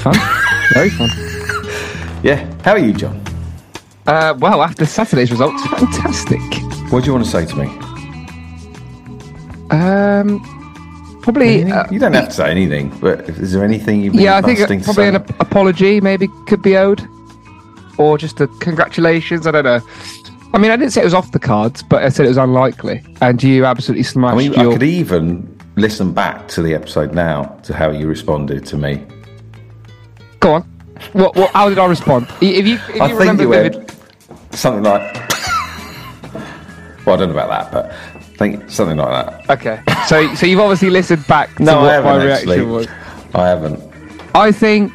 Fun. Very fun. Yeah. How are you, Jon? Uh, well, after Saturday's results, fantastic. What do you want to say to me? Um, probably. Uh, you don't have to say anything, but is there anything you've been yeah, I think probably say? an ap- apology maybe could be owed, or just a congratulations. I don't know. I mean, I didn't say it was off the cards, but I said it was unlikely, and you absolutely smashed. I mean, I could even listen back to the episode now to how you responded to me. Go on. What? What? How did I respond? If you, if you I think remember you vivid- went something like. Well, I don't know about that, but I think something like that. Okay. So, so you've obviously listened back to No, I haven't my reaction actually. was. I haven't. I think.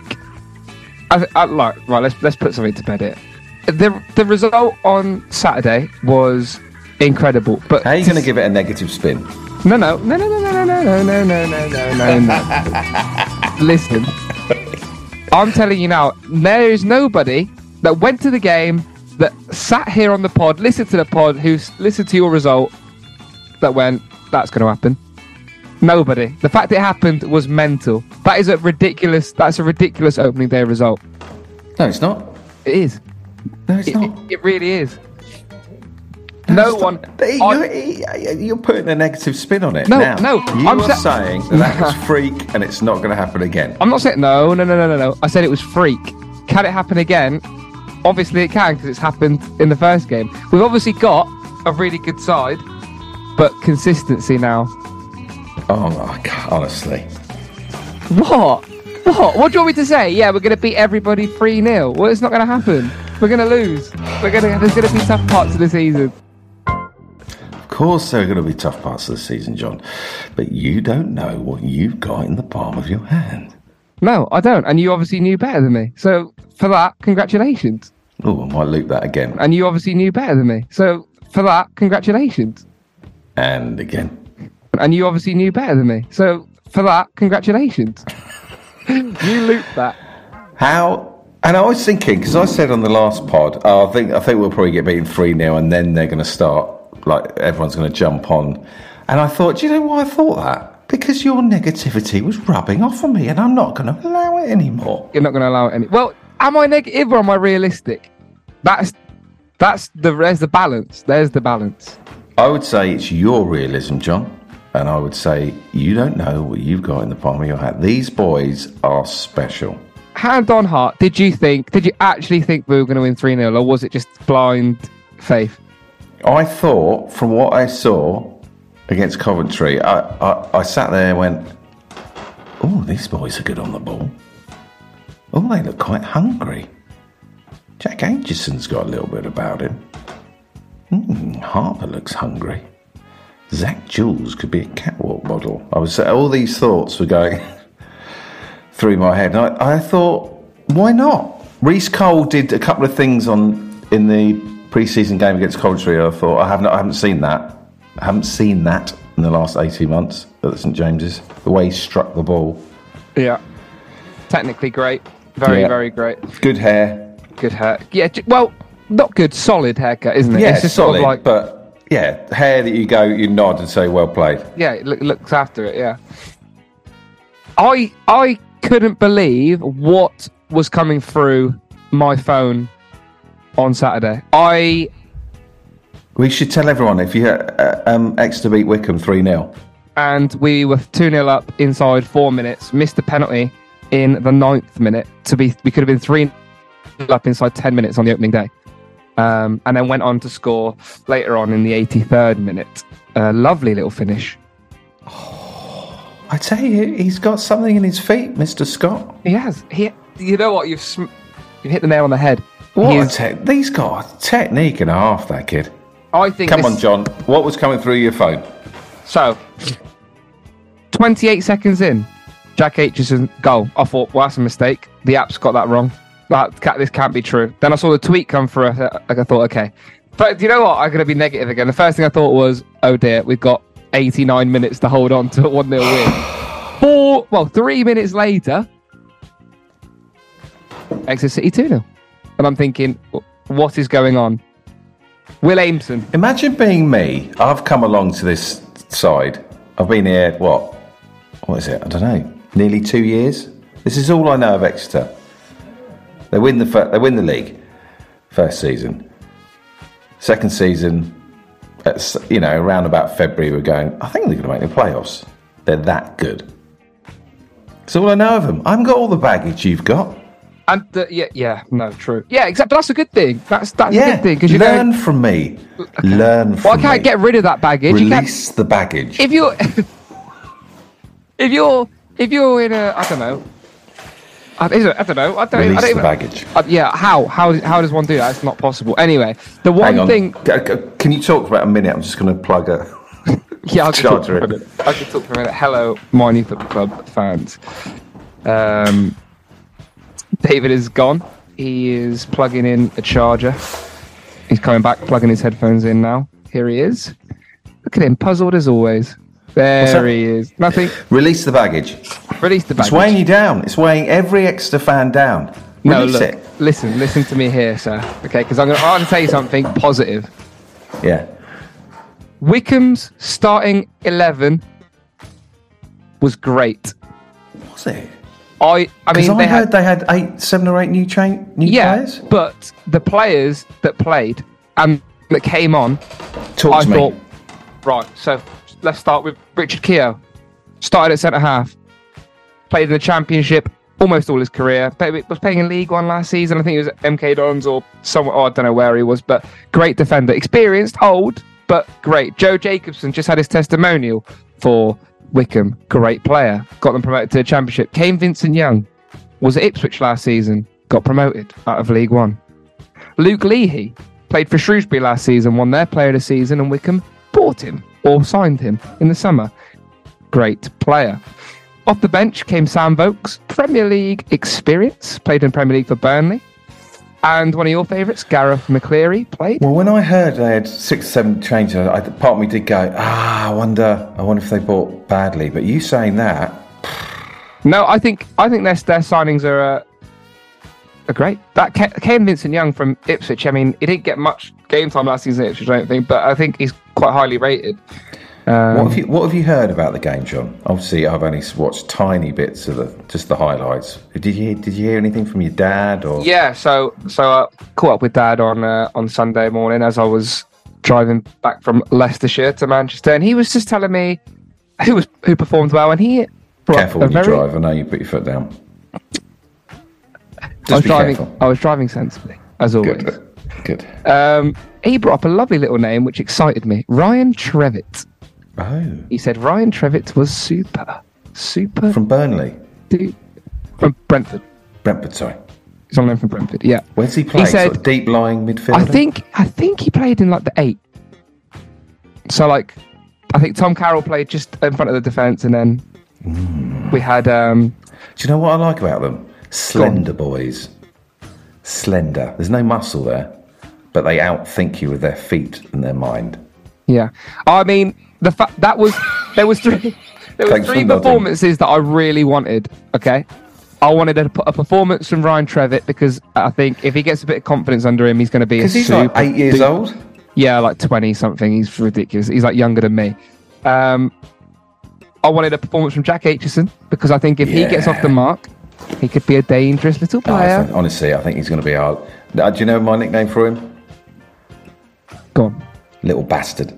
I, I, like, right, let's let's put something to bed here. The the result on Saturday was incredible, but How are you going to give it a negative spin? no no no no no no no no no no no no no no. Listen, I'm telling you now, there is nobody that went to the game that sat here on the pod, listened to the pod, who listened to your result, that went, that's going to happen. Nobody. The fact it happened was mental. That is a ridiculous. That's a ridiculous opening day result. No, it's not. It is. No, it's It, not. it, it really is. No It's one. You're, you're putting a negative spin on it No, now. no, You I'm are sa- saying that that was freak and it's not going to happen again. I'm not saying no, no, no, no, no, no. I said it was freak. Can it happen again? Obviously, it can because it's happened in the first game. We've obviously got a really good side, but consistency now. Oh my god! Honestly, What? What? What do you want me to say? Yeah, we're going to beat everybody 3 0. Well, it's not going to happen. We're going to lose. We're going to. There's going to be tough parts of the season. of course there are going to be tough parts of the season, Jon, but you don't know what you've got in the palm of your hand. No, I don't. And you obviously knew better than me. So for that, congratulations. Oh, I might loop that again And you obviously knew better than me. So for that, congratulations. and again. And you obviously knew better than me. So for that, congratulations. you looped that. How? And I was thinking because I said on the last pod, oh, I think I think we'll probably get beaten three 0 and then they're going to start like everyone's going to jump on. And I thought, do you know why I thought that? Because your negativity was rubbing off on me, and I'm not going to allow it anymore. You're not going to allow it any. Well, am I negative or am I realistic? That's that's the there's the balance. There's the balance. I would say it's your realism, Jon. And I would say you don't know what you've got in the palm of your hand. These boys are special. Hand on heart, did you think? Did you actually think we were going to win three 0 or was it just blind faith? I thought, from what I saw against Coventry, I, I, I sat there and went, oh, these boys are good on the ball. Oh, they look quite hungry. Jack Aitchison's got a little bit about him. Hmm, Harper looks hungry. Zak Jules could be a catwalk model. I was all these thoughts were going through my head. I, I thought, why not? Reece Cole did a couple of things on in the pre-season game against Coventry. I thought I haven't, I haven't seen that. I haven't seen that in the last eighteen months at St James's. The way he struck the ball, Yeah. Technically great. Very, Yeah. very great. good hair. Good hair. Yeah, well, not good, solid haircut, isn't it? Yeah, it's solid, sort of like but yeah, hair that you go, you nod and say, well played. yeah, it look, looks after it. Yeah. I I couldn't believe what was coming through my phone on Saturday. I We should tell everyone if you uh, um, Exeter beat Wycombe 3 0. and we were 2 0 up inside four minutes, missed the penalty in the ninth minute to be, we could have been 3 up inside 10 minutes on the opening day. Um, and then went on to score later on in the 83rd minute. A lovely little finish. I tell you, he's got something in his feet, Mr. Scott. He has. He, you know what? You've, sm- you've hit the nail on the head. What He a te- he's got a technique and a half, that kid. I think. Come this- on, Jon. What was coming through your phone? So, 28 seconds in, Jack Aitchison goal. I thought, well, that's a mistake. The app's got that wrong. That this can't be true. Then I saw the tweet come through. I, th- I thought, okay. But do you know what? I'm going to be negative again. The first thing I thought was, oh dear, we've got 89 minutes to hold on to a 1 0 win. Four, well, three minutes later, Exeter City 2 0. And I'm thinking, what is going on? Will Aimson, Imagine being me. I've come along to this side. I've been here, what? What is it? I don't know. Nearly two years. This is all I know of Exeter. They win the fir- they win the league first season. Second season, at, you know, around about February, we're going. I think they're going to make the playoffs. They're that good. That's all I know of them. I haven't got all the baggage you've got. And the, yeah, yeah, no, true. Yeah, except but that's a good thing. That's that's a good thing because you learn know. from me. Learn from Well, I can't me. get rid of that baggage. You can't, Release the baggage. if you're, if you're, if you're in a, I don't know. I, I don't know. I don't. Release I don't the baggage. Uh, yeah, how how how does one do that? It's not possible. Anyway, the one Hang on. thing. Can you talk for about a minute? I'm just going to plug a. Yeah, I can talk for Charger a minute. I can talk for a minute. Hello, My New Football Club fans. Um, David is gone. He is plugging in a charger. He's coming back, plugging his headphones in now. Here he is. Look at him, puzzled as always. That? There he is. Nothing. Release the baggage. Release the baggage. It's weighing you down. It's weighing every extra fan down. no, Release look. it. Listen, listen to me here, sir. Okay, because I'm going to tell you something positive. Yeah. Wycombe's starting 11 was great. Was it? I, I mean, I they heard had, they had eight, seven or eight new chain, new yeah, players. but the players that played and that came on, Talk I to me. thought, right. So let's start with Richard Keogh. Started at centre half, played in the Championship almost all his career. Was playing in League One last season. I think it was at MK Dons or somewhere. Oh, I don't know where he was, but great defender, experienced, old, but great. Joe Jacobson just had his testimonial for Wycombe. Great player, got them promoted to the Championship. Kane Vincent Young was at Ipswich last season, got promoted out of League One. Luke Leahy played for Shrewsbury last season, won their player of the season, and Wycombe bought him or signed him in the summer. Great player. Off the bench came Sam Vokes, Premier League experience, played in Premier League for Burnley. And one of your favourites, Garath McCleary, played. Well, when I heard they had six, seven changes, I, part of me did go, ah, I wonder, I wonder if they bought badly. But you saying that, No, I think I think their their signings are uh, are great. That Kane Vincent Young from Ipswich. I mean, he didn't get much game time last season at Ipswich, I don't think, but I think he's quite highly rated. Um, what have you what have you heard about the game, Jon? Obviously, I've only watched tiny bits of the just the highlights. Did you did you hear anything from your dad or? Yeah, so so I caught up with Dad on uh, on Sunday morning as I was driving back from Leicestershire to Manchester, and he was just telling me who was who performed well, and he Careful when you very- drive. I know you put your foot down. I was driving. careful. I was driving sensibly, as always. Good. Good. Um, he brought up a lovely little name which excited me, Ryan Trevitt. Oh, He said Ryan Trevitt was super, super from Burnley, dude from Brentford. Brentford. Sorry. He's on loan from Brentford. Yeah, Where's he playing? He said- sort of deep lying midfielder. I think I think he played in like the eight. So like, I think Tom Carroll played just in front of the defense, and then we had um, Do you know what I like about them? Slender boys. Slender. There's no muscle there, but they outthink you with their feet and their mind. yeah. I mean, the fact that was there was three there was three performances that I really wanted. Okay, I wanted a, a performance from Ryan Trevitt because I think if he gets a bit of confidence under him, he's going to be a Because he's super like eight years old. Yeah, like 20 something. He's ridiculous. He's like younger than me. Um, I wanted a performance from Jack Aitchison because I think if he gets off the mark, he could be a dangerous little No, I player. think- honestly, I think he's going to be hard. Uh, do you know my nickname for him? Go on. Little bastard.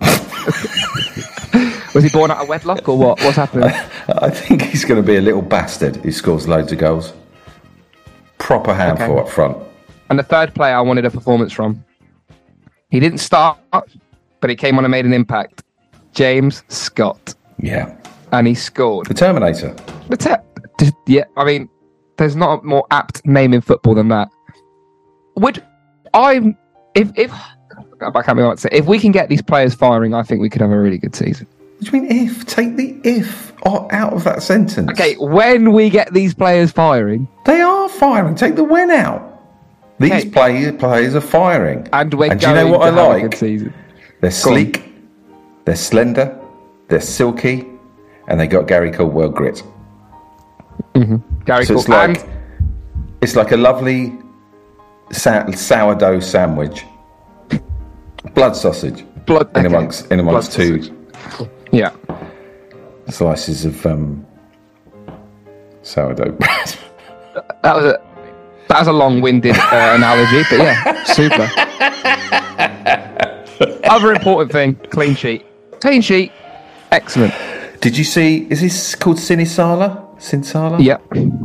Was he born out of wedlock or what? What's happening? I think he's going to be a little bastard who scores loads of goals. Proper handful Okay. up front. And the third player I wanted a performance from. He didn't start, but he came on and made an impact. James Scott. Yeah. And he scored. The Terminator. The te- yeah, I mean, there's not a more apt name in football than that. Would I'm if if I can't remember what to say. If we can get these players firing, I think we could have a really good season. What do you mean if? Take the if out of that sentence. Okay, when we get these players firing, They are firing. Take the when out. These Hey. play, players are firing. and we're and do you know what to I have a like? good season. They're sleek, they're slender, they're silky, and they got Gary Caldwell grit. Mm-hmm. Gary So it's like and it's like a lovely sa- sourdough sandwich, blood sausage blood in okay. amongst in amongst Blood two sausage. Yeah, slices of um, sourdough bread. that was a that was a long-winded uh, analogy, but yeah, super. Other important thing: clean sheet. Clean sheet, excellent. Did you see? Is this called Sinisala? Sinsala? Yeah.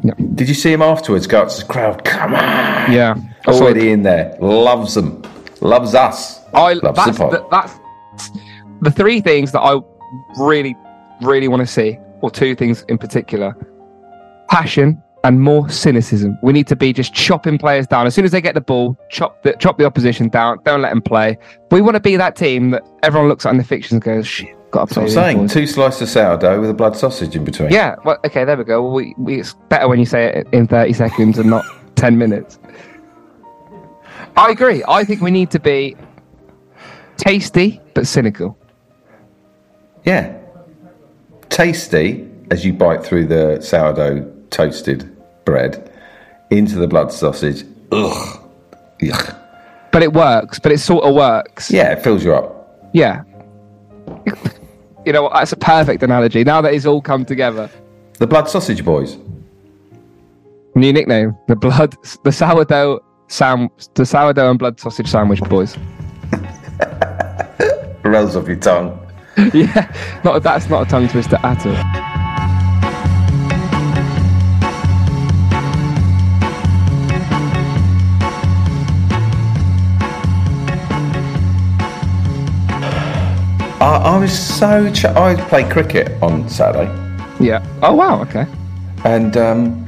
Yep. Did you see him afterwards? Go up to the crowd. Come on! Yeah. Already in there. Loves them. Loves us. I Loves that's the the, that's the three things that I really, really want to see, or two things in particular: passion and more cynicism. We need to be just chopping players down as soon as they get the ball. Chop the chop the opposition down. Don't let them play. We want to be that team that everyone looks at in the fixtures and goes, "Shit, got to play." That's what I'm saying. boys." Two slices of sourdough with a blood sausage in between. Yeah. Well, okay. There we go. Well, we, we it's better when you say it in thirty seconds and not ten minutes. I agree. I think we need to be tasty but cynical. Yeah. Tasty as you bite through the sourdough toasted bread into the blood sausage. Ugh. Yuck. But it works. But it sort of works. Yeah, it fills you up. Yeah. You know what? That's a perfect analogy. Now that it's all come together. The blood sausage boys. New nickname: the blood, the sourdough sam, the sourdough and blood sausage sandwich boys. Rolls off your tongue. yeah. Not that's not a tongue twister at all. I, I was so. Ch- I played cricket on Saturday. Yeah. Oh wow. Okay. And um,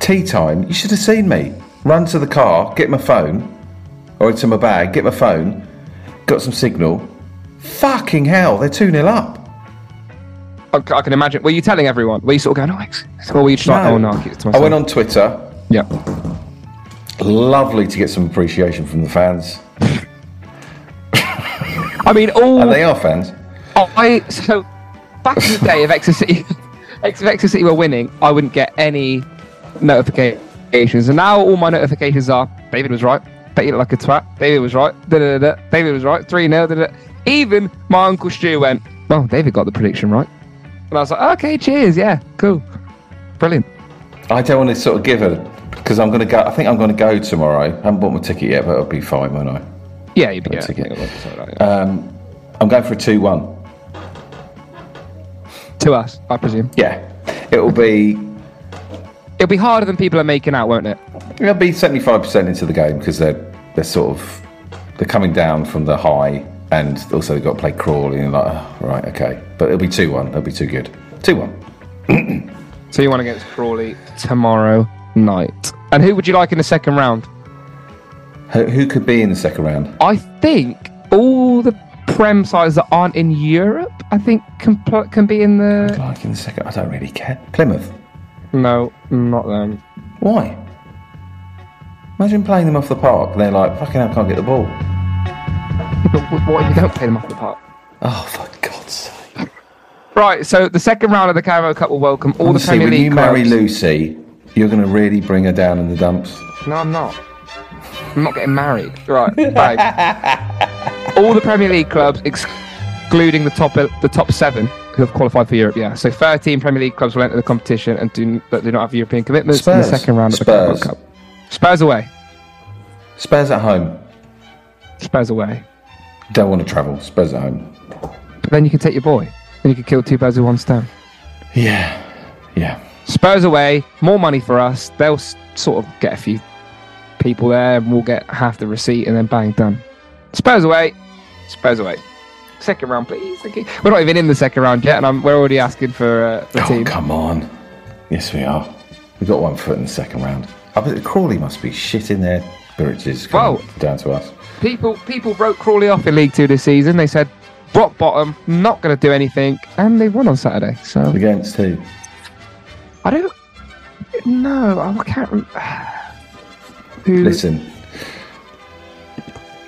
tea time, you should have seen me run to the car, get my phone, or into my bag, get my phone, got some signal. Fucking hell, they're 2 0 up. I, I can imagine. Were you telling everyone? Were you sort of going, oh, ex-" or were you just like, oh no, I'll keep it to I went on Twitter. Yeah. Lovely to get some appreciation from the fans. I mean, all And they are fans. I so back in the day of Exeter City, if Exeter City were winning, I wouldn't get any notifications, and now all my notifications are David was right, bet you look like a twat. David was right, da da da. da. David was right, three 0 da da. Even my uncle Stu went, well, David got the prediction right, and I was like, okay, cheers, yeah, cool, brilliant. I don't want to sort of give it because I'm going to go. I think I'm going to go tomorrow. I haven't bought my ticket yet, but it'll be fine, won't I? Yeah, you'll be yeah, okay. yeah, something like yeah. Um, I'm going for a 2 1. to us, I presume. Yeah. It'll be It'll be harder than people are making out, won't it? It'll be seventy five percent into the game because they're they're sort of they're coming down from the high and also they've got to play Crawley and like oh, right okay but it'll be two one they'll be too good two one So you want against Crawley tomorrow night. And who would you like in the second round? who, who could be in the second round I think all the Prem sides that aren't in Europe, I think can can be in the. like in the second I don't really care Plymouth No, not them. why imagine playing them off the park they're like fucking hell can't get the ball But what if you don't play them off the park? oh for God's sake Right, so the second round of the Carabao Cup will welcome all Honestly, the Premier when League you marry. Lucy, you're going to really bring her down in the dumps. No, I'm not. I'm not getting married. Right, babe. all the Premier League clubs, excluding the top the top seven who have qualified for Europe. Yeah, so 13 Premier League clubs will enter the competition and do that do not have European commitments in the second round of the Carabao Cup. Spurs away. Spurs at home. Spurs away. Don't want to travel. Spurs at home. But then you can take your boy. Then you can kill two birds with one stone. Yeah. Yeah. Spurs away, more money for us. They'll s- sort of get a few people there, and we'll get half the receipt, and then bang, done. Spurs away, Spurs away. Second round, please. We're not even in the second round yet, and I'm, we're already asking for uh, the Oh, team. come on. Yes, we are. We've got one foot in the second round. I bet Crawley must be shitting their britches coming Well- down to us. People, people wrote Crawley off in League Two this season. They said rock bottom, not going to do anything, and they won on Saturday. So Against who? I don't know. I can't. Who? Listen,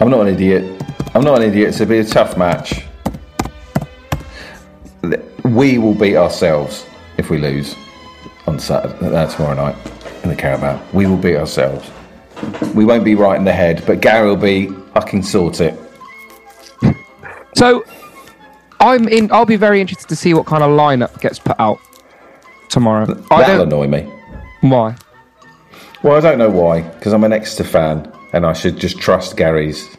I'm not an idiot. I'm not an idiot. It's going to be a tough match. We will beat ourselves if we lose on Saturday, uh, tomorrow night in the Carabao. We will beat ourselves. We won't be right in the head, but Gary will be. fucking sort it. So I'm in. I'll be very interested to see what kind of lineup gets put out tomorrow. That'll annoy me. Why? Well, I don't know why, because I'm an Exeter fan, and I should just trust Gary's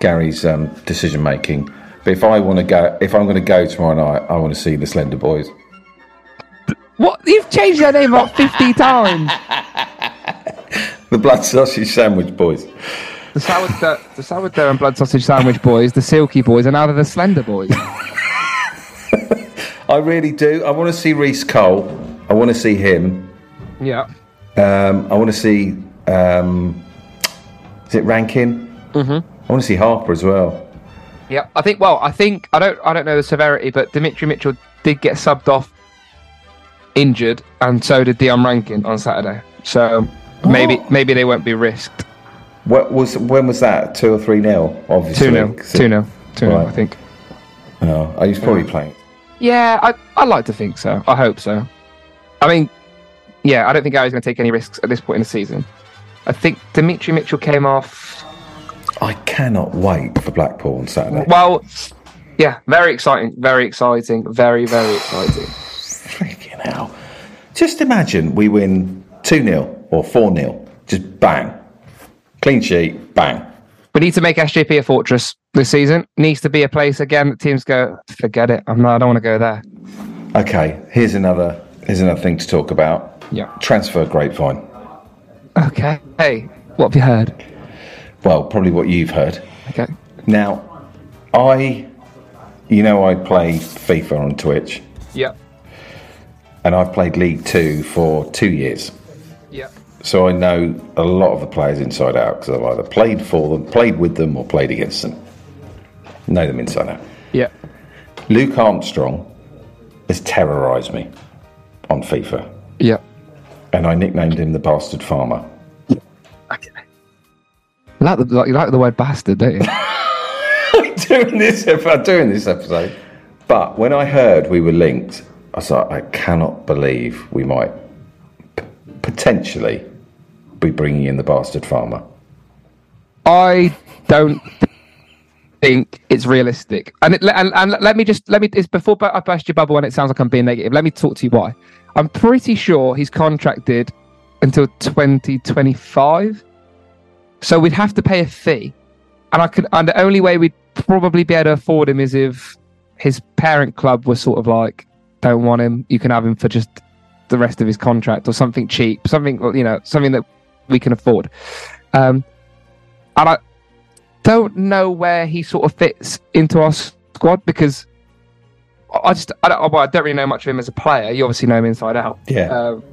Gary's um, decision making. But if I want to go, if I'm going to go tomorrow night, I want to see the Slender Boys. What? You've changed your name about fifty times. The Blood Sausage Sandwich Boys. The sourdough, the sourdough and blood sausage sandwich boys, the silky boys, and now they're the slender boys. I really do. I want to see Reece Cole. I want to see him. yeah. Um, I want to see. Um, is it Rankine? Mm-hmm. I want to see Harper as well. Yeah. I think. Well, I think I don't. I don't know the severity, but Demetri Mitchell did get subbed off, injured, and so did Dion Rankine on Saturday. So maybe What? maybe they won't be risked. What was when was that? Two or three nil? Obviously. Two 0 two 0 two 0 Right. I think. Oh, oh, he's probably playing. Yeah, I I like to think so. I hope so. I mean, yeah, I don't think Gary's going to take any risks at this point in the season. I think Demetri Mitchell came off. I cannot wait for Blackpool on Saturday. Well, yeah, very exciting, very exciting, very very exciting. Freaking hell. Just imagine we win 2 0 or 4 0. Just bang. Clean sheet, bang. We need to make SJP a fortress this season. Needs to be a place again that teams go, forget it. I'm not. I don't want to go there. Okay, here's another here's another thing to talk about. Yeah. Transfer grapevine. Okay. Hey, what have you heard? Well, probably what you've heard. Okay. Now, I you know I play FIFA on Twitch Yeah. and I've played League 2 for 2 years. Yeah. So I know a lot of the players inside out because I've either played for them, played with them, or played against them. Know them inside out. Yeah. Luke Armstrong has terrorised me on FIFA, Yeah. and I nicknamed him the Bastard Farmer. You like the, you like the word bastard, don't you? doing this, ep- doing this episode, but when I heard we were linked, I was like, I cannot believe we might p- potentially be bringing in the Bastard Farmer. I don't think it's realistic. And, it, and and let me just let me it's before I burst your bubble and it sounds like I'm being negative. Let me talk to you why. I'm pretty sure he's contracted until 2025. So we'd have to pay a fee. And I could and the only way we'd probably be able to afford him is if his parent club was sort of like, don't want him, you can have him for just the rest of his contract or something cheap, something you know, something that we can afford. Um, and I don't know where he sort of fits into our squad because I just I don't, well, I don't really know much of him as a player. You obviously know him inside out. Yeah. Um,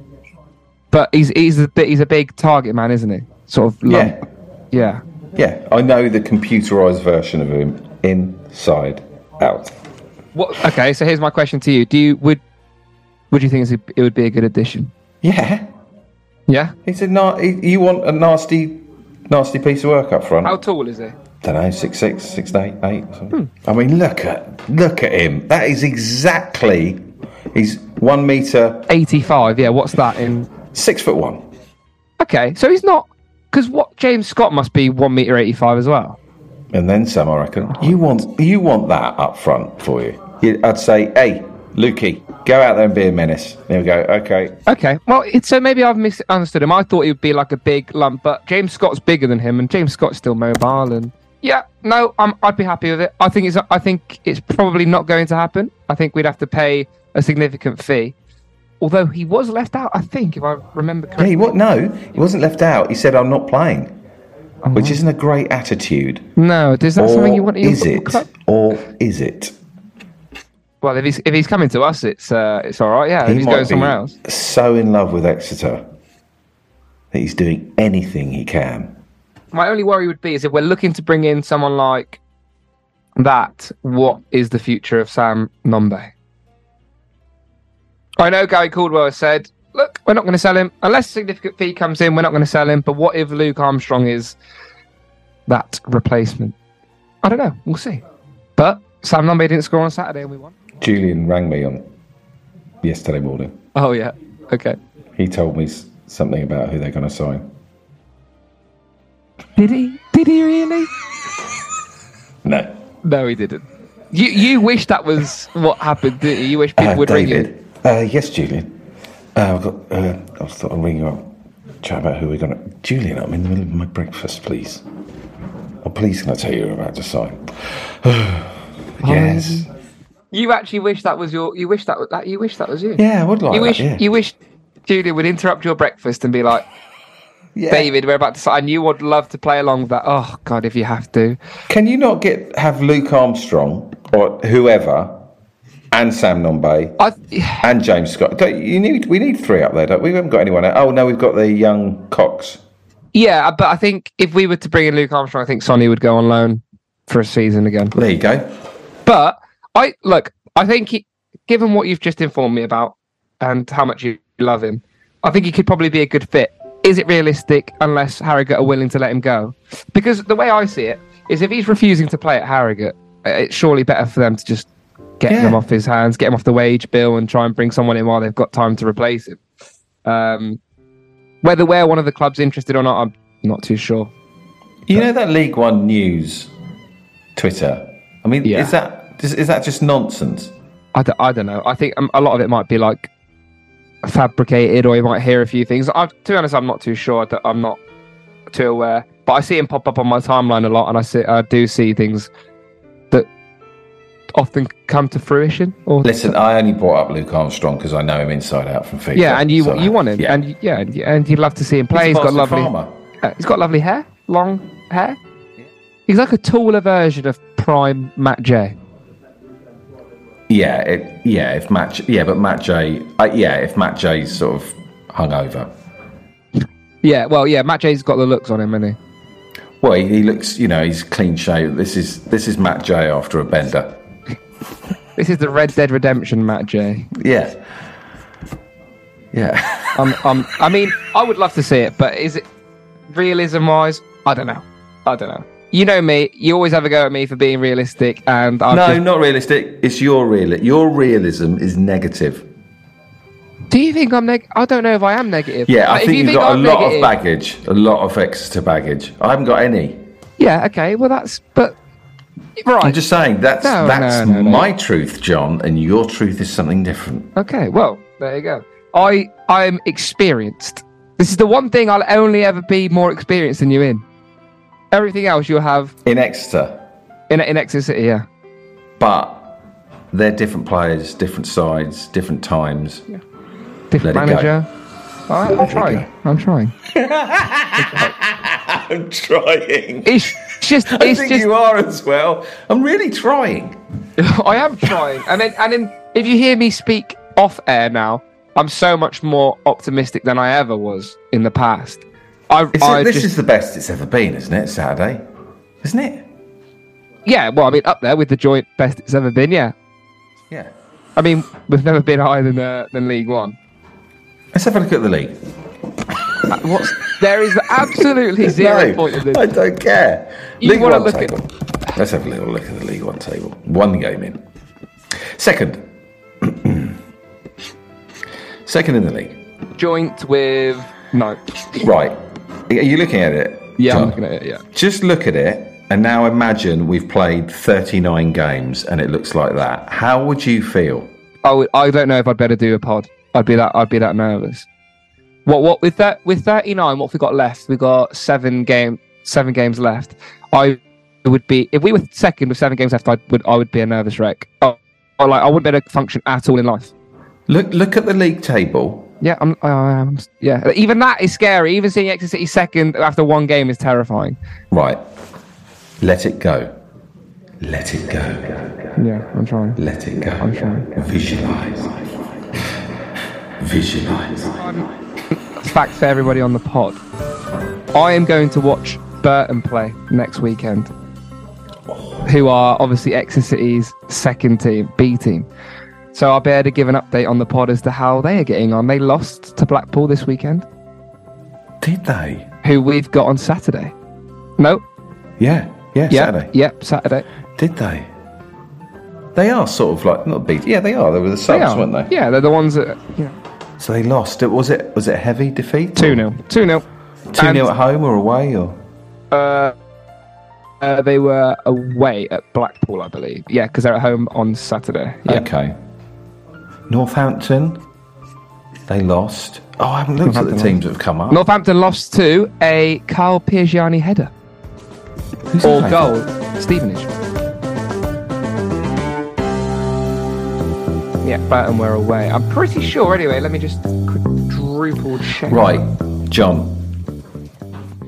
but he's he's a bit he's a big target man, isn't he? Sort of. Lump. Yeah. Yeah, Yeah, I know the computerized version of him inside out. What? Okay. So here's my question to you: Do you would would you think it would be a good addition? Yeah, Yeah. he said, "No, you want a nasty, nasty piece of work up front." How tall is he? don't know, six six, six eight, eight. Hmm. I mean, look at look at him. That is exactly. He's one meter, 85. Yeah, what's that in? six foot one. Okay, so he's not. Because what James Scott must be one meter 85 as well. And then some, I reckon. You want you want that up front for you. You- I'd say, hey, Lukey, go out there and be a menace. There we go, okay. Okay, well, it's, so maybe I've misunderstood him. I thought he would be like a big lump, but James Scott's bigger than him, and James Scott's still mobile. And yeah, no, I'm, I'd be happy with it. I think it's I think it's probably not going to happen. I think we'd have to pay a significant fee. Although he was left out, I think, if I remember correctly. what? No, he wasn't left out. He said, I'm not playing, which isn't a great attitude. No, is that something you want in your is it? club? Or is it? Well, if he's if he's coming to us, it's uh, it's all right. Yeah, if he's going somewhere else. So in love with Exeter that he's doing anything he can. My only worry would be is if we're looking to bring in someone like that, what is the future of Sam Nombe? I know Gary Caldwell has said, look, we're not going to sell him. Unless a significant fee comes in, we're not going to sell him. But what if Luke Armstrong is that replacement? I don't know. We'll see. But Sam Nombe didn't score on Saturday and we won. Julian rang me on yesterday morning. Oh, yeah. Okay. He told me something about who they're going to sign. Did he? Did he really? No. No, he didn't. You you wish that was what happened, didn't you? You wish people Uh, would ring you. Uh, yes, Julian. Uh, I've got, uh, I thought I'd ring you up. Chat about who we're going to. Julian, I'm in the middle of my breakfast, please. Oh, please, can I tell you we're about to sign? yes. You actually wish that was your. You wish that that. You wish that was you. Yeah, I would like You that, wish. yeah. You wish. Julia would interrupt your breakfast and be like, Yeah. "David, we're about to sign." You would love to play along with that. Oh God, if you have to. Can you not get have Luke Armstrong or whoever and Sam Nombe and James Scott? Don't, you need we need three up there, don't we? We haven't got anyone. Oh no, we've got the young Cox. Yeah, but I think if we were to bring in Luke Armstrong, I think Sonny would go on loan for a season again. There you go. But I look. I think he, given what you've just informed me about and how much you love him, I think he could probably be a good fit. Is it realistic unless Harrogate are willing to let him go? Because the way I see it is, if he's refusing to play at Harrogate, uh, it's surely better for them to just get Yeah. him off his hands, get him off the wage bill, and try and bring someone in while they've got time to replace him. Um, whether we're one of the clubs interested or not, I'm not too sure. You know that League One news Twitter. I mean, Yeah. is that is, is that just nonsense? I don't, I don't know. I think um, a lot of it might be like fabricated, or you might hear a few things. I, to be honest, I'm not too sure. I'm not too aware, but I see him pop up on my timeline a lot, and I see I do see things often come to fruition. Or Listen, I only brought up Luke Armstrong because I know him inside out from FIFA. yeah, and you so- you want him, Yeah. and yeah, and, and you'd love to see him play. He's he's got lovely. uh, he's got lovely hair, long hair. He's like a taller version of prime Matt Jay. Yeah, it, yeah. If Matt, yeah, but Matt Jay, uh, yeah, if Matt Jay's sort of hungover, Yeah, well, yeah, Matt Jay's got the looks on him, hasn't he? well, he, he looks, you know, he's clean shaven. This is this is Matt Jay after a bender. This is the Red Dead Redemption Matt Jay. Yeah, yeah. Um, um, I mean, I would love to see it, but is it realism wise? I don't know. I don't know. You know me. You always have a go at me for being realistic, and I've no, just- not realistic. It's your real. Your realism is negative. do you think I'm neg? I don't know if I am negative. Yeah, I think you you've got I'm a lot negative- of baggage, a lot of extra baggage. I haven't got any. Yeah. Okay. Well, that's but right. I'm just saying that's No, that's no, no, my truth, Jon, and your truth is something different. Okay. Well, there you go. I I'm experienced. This is the one thing I'll only ever be more experienced than you in. Everything else you'll have In Exeter, in in Exeter City. Yeah. but they're different players, different sides, different times. Different Let manager. All right, I'm trying. I'm trying. I'm trying. It's just. I think just. you are as well. I'm really trying. I am trying, and then and then if you hear me speak off air now, I'm so much more optimistic than I ever was in the past. I, It's, I this just, is the best it's ever been, isn't it? Saturday, isn't it? yeah. Well, I mean, up there with the joint best it's ever been. Yeah. Yeah. I mean, we've never been higher than uh, than League One. Let's have a look at the league. What's there is absolutely zero no, point in this. I don't care. You League One look at- table. Let's have a little look at the League One table. One game in. Second. Second in the league. Joint with no. Right. Are you looking at it? Yeah, I'm looking at it. Yeah. Just look at it and now imagine we've played 39 games and it looks like that. How would you feel? I would, I don't know if I'd better do a pod. I'd be that. I'd be that nervous. What? What with that? With thirty nine, what have we got left? We got seven game, seven games left. I would be if we were second with seven games left. I would. I would be a nervous wreck. Oh, I like. I wouldn't be able to function at all in life. Look look at the league table. Yeah, I'm. I am. Yeah, even that is scary. Even seeing Exeter City second after one game is terrifying. Right. Let it go. Let it go. Yeah, I'm trying. Let it go. I'm trying. Visualize. Visualize. Um, Fact for everybody on the pod. I am going to watch Burton play next weekend. Who are obviously Exeter City's second team, B team. So I'll be able to give an update on the pod as to how they are getting on. They lost to Blackpool this weekend, Did they? who we've got on Saturday. No, Yeah. Yeah, yeah, Saturday. yep, Saturday. Did they? They are sort of like not beat. Yeah, they are. They were the They subs, are. weren't they? Yeah, they're the ones that you know, So they lost. It was it was it a heavy defeat? two 0 two 0 Two 0 at home or away or Uh, uh, they were away at Blackpool, I believe. Yeah, because they're at home on Saturday. Yeah. okay. Northampton. They lost. Oh, I haven't looked at the teams that have come up. Northampton lost to a Carl Piergianni header Who's or goal. Stevenage. Yeah, Burton were away. I'm pretty sure. Anyway, let me just quadruple check. Right, Jon.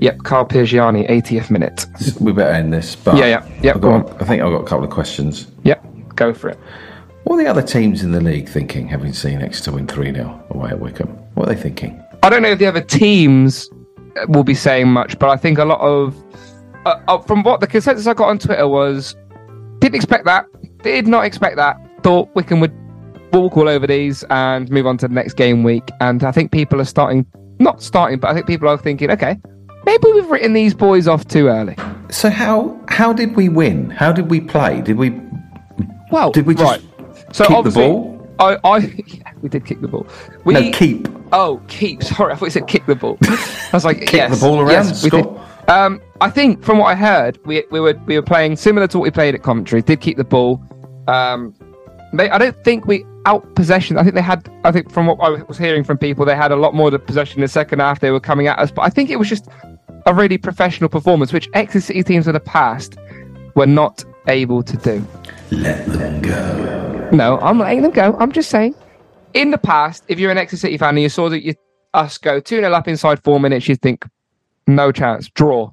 Yep, Carl Piergianni, 80th minute. We better end this. But Yeah, yeah, yeah, go got, I think I've got a couple of questions. Yep, go for it. What are the other teams in the league thinking, having seen Exeter win 3 0 away at Wycombe? What are they thinking? I don't know if the other teams will be saying much, but I think a lot of, uh, uh, from what the consensus I got on Twitter was, didn't expect that, did not expect that. Thought Wycombe would walk all over these and move on to the next game week. And I think people are starting, not starting, but I think people are thinking, okay, maybe we've written these boys off too early. So how how did we win? How did we play? Did we Well, did we just right. So keep the ball? I, I yeah, we did kick the ball. We, No, keep. Oh, keep. Sorry, I thought you said kick the ball. I was like, Kick yes, the ball around, Yes, we did. Um, I think from what I heard, we, we were we were playing similar to what we played at Coventry. Did keep the ball. Um, they, I don't think we out possession. I think they had. I think from what I was hearing from people, they had a lot more of the possession in the second half. They were coming at us, but I think it was just a really professional performance, which Exeter City teams of the past were not able to do. Let them go. No, I'm letting them go. I'm just saying. In the past, if you're an Exeter City fan and you saw that you us go 2 0 up inside four minutes, you'd think, no chance, draw.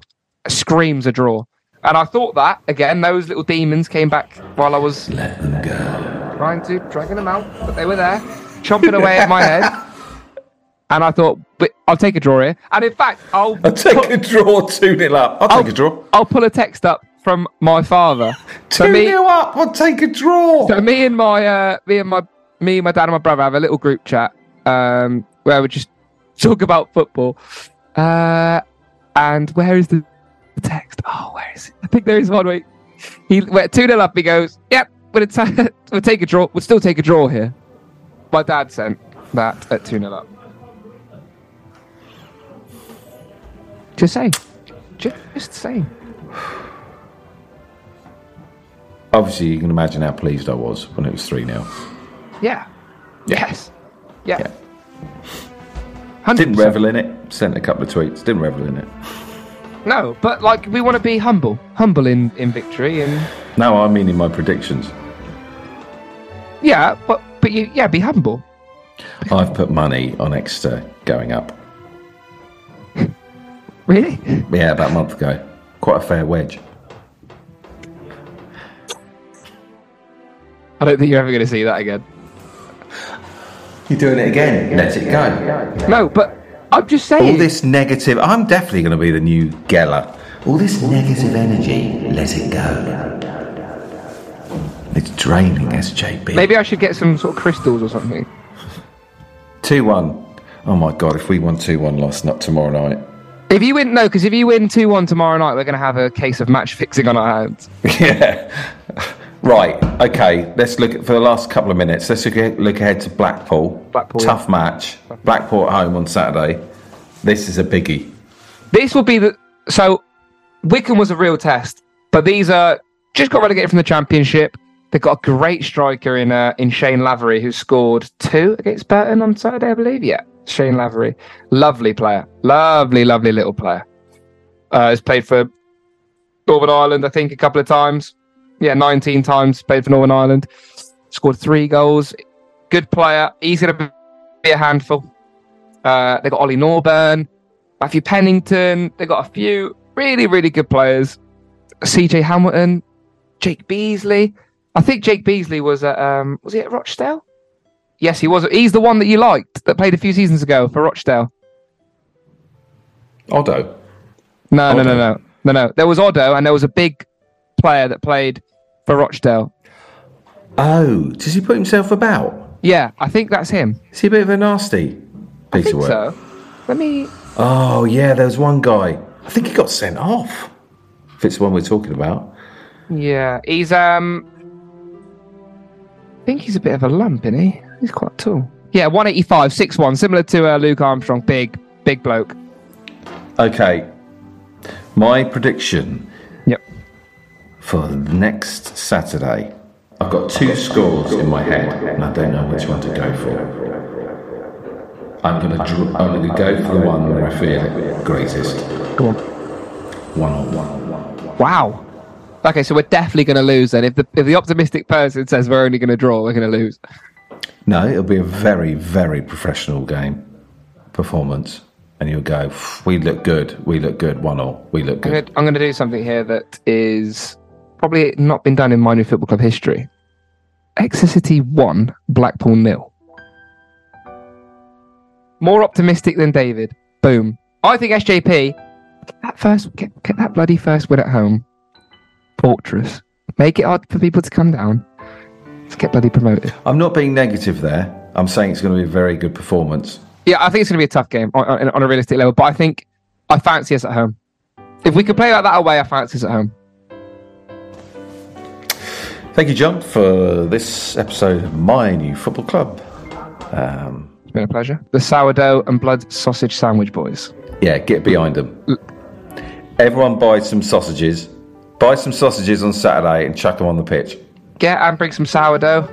Screams a draw. And I thought that, again, those little demons came back while I was Let them go. Trying to, dragging them out, but they were there, chomping away at my head. And I thought, but I'll take a draw here. And in fact, I'll, I'll take put- a draw, 2 0 up. I'll I'll- take a draw. I'll pull a text up from my father. 2 For me, 0 up. I'll take a draw. So me and my uh, me and my me, my dad, and my brother have a little group chat um, where we just talk about football. Uh, and where is the the text? Oh, where is it? I think there is one way. He went two 0 up. He goes, "Yep, ta- we'll take a draw. We'll still take a draw here." My dad sent that at two 0 up. Just saying. Just, saying. Obviously, you can imagine how pleased I was when it was 3 0. Yeah. Yes. Yeah. Yeah. 100%. Didn't revel in it. Sent a couple of tweets. Didn't revel in it. No, but like we want to be humble, humble in in victory, and No, I mean in my predictions. yeah, but but you yeah, be humble. I've put money on Exeter going up. Really? Yeah, about a month ago. Quite a fair wedge. I don't think you're ever going to see that again. You're doing it again. Let it go. No, but I'm just saying. All this negative. I'm definitely going to be the new Geller. All this negative energy. Let it go. It's draining, SJP. Maybe I should get some sort of crystals or something. 2 1. Oh my god! If we won two one last night tomorrow night, If you win, no, because if you win 2 1 tomorrow night, we're going to have a case of match fixing on our hands. yeah. Right. Okay. Let's look at, for the last couple of minutes. Let's look, at, look ahead to Blackpool. Blackpool, Tough match. Blackpool at home on Saturday. This is a biggie. This will be the. So, Wycombe was a real test, but these are just got relegated from the Championship. They've got a great striker in uh, in Shane Lavery who scored two against Burton on Saturday, I believe. Yeah, Shane Lavery, lovely player, lovely, lovely little player. Uh, has played for Northern Ireland, I think, a couple of times. Yeah, 19 times played for Northern Ireland. Scored three goals. Good player. He's going to be a handful. Uh, they got Ollie Norburn, Matthew Pennington. They got a few really, really good players. CJ Hamilton, Jake Beesley. I think Jake Beesley was at um, was he at Rochdale? Yes, he was. He's the one that you liked that played a few seasons ago for Rochdale. Odoh. No, no, no, no, no, no. There was Odoh, and there was a big player that played for Rochdale. Oh, does he put himself about? Yeah, I think that's him. Is he a bit of a nasty I piece think of work? so. Let me. Oh yeah, there was one guy. I think he got sent off. If it's the one we're talking about. Yeah, he's um. I think he's a bit of a lump, isn't he? He's quite tall. Yeah, 185, 6'1", similar to uh, Luke Armstrong. Big, big bloke. Okay. My prediction Yep. for next Saturday. I've got two scores in my head, and I don't know which one to go for. I'm gonna dr- I'm gonna go for the one where I feel greatest. Go on. One on one. Wow. Okay, so we're definitely going to lose then. If the if the optimistic person says we're only going to draw, we're going to lose. No, it'll be a very very professional game performance, and you'll go. We look good. We look good. One all. We look good. I'm going to do something here that is probably not been done in My New Football Club history. Exeter City one, Blackpool nil. More optimistic than David. Boom. I think SJP get that first, get, get that bloody first win at home. Fortress. Make it hard for people to come down. Let's get bloody promoted. I'm not being negative there. I'm saying it's going to be a very good performance. Yeah, I think it's going to be a tough game on, on, on a realistic level, but I think I fancy us at home. If we could play like that away, I fancy us at home. Thank you, Jon, for this episode of My New Football Club. Um, It's been a pleasure. The sourdough and blood sausage sandwich boys. yeah, get behind them. Everyone buy some sausages. Buy some sausages on Saturday and chuck them on the pitch. Get and bring some sourdough.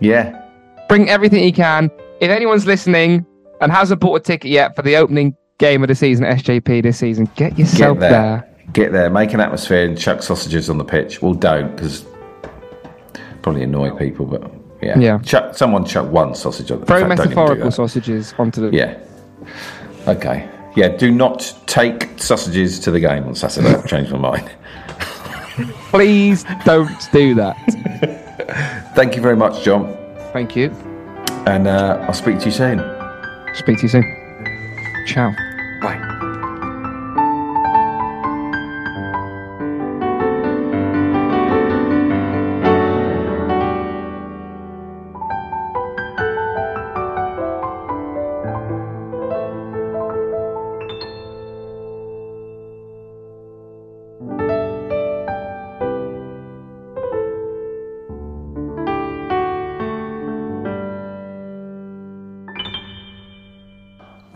Yeah. Bring everything you can. If anyone's listening and hasn't bought a ticket yet for the opening game of the season at SJP this season, get yourself Get there. there. Get there. Make an atmosphere and chuck sausages on the pitch. Well, don't because probably annoy people, but yeah. Yeah. Chuck, someone chuck one sausage on the Throw in fact, don't even do metaphorical sausages onto the. Yeah. Okay. Yeah, do not take sausages to the game on Saturday. I've changed my mind. Please don't do that. Thank you very much, Jon. Thank you. And uh, I'll speak to you soon. Speak to you soon. Ciao.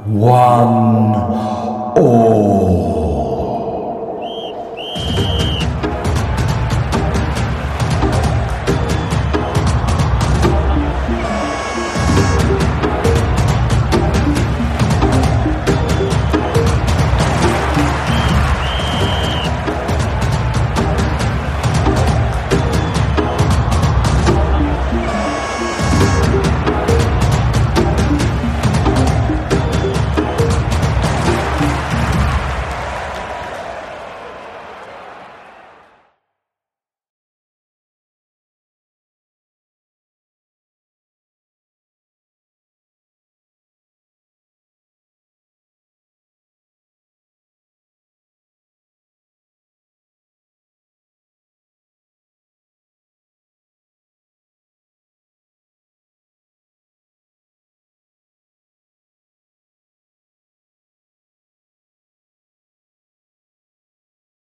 one all.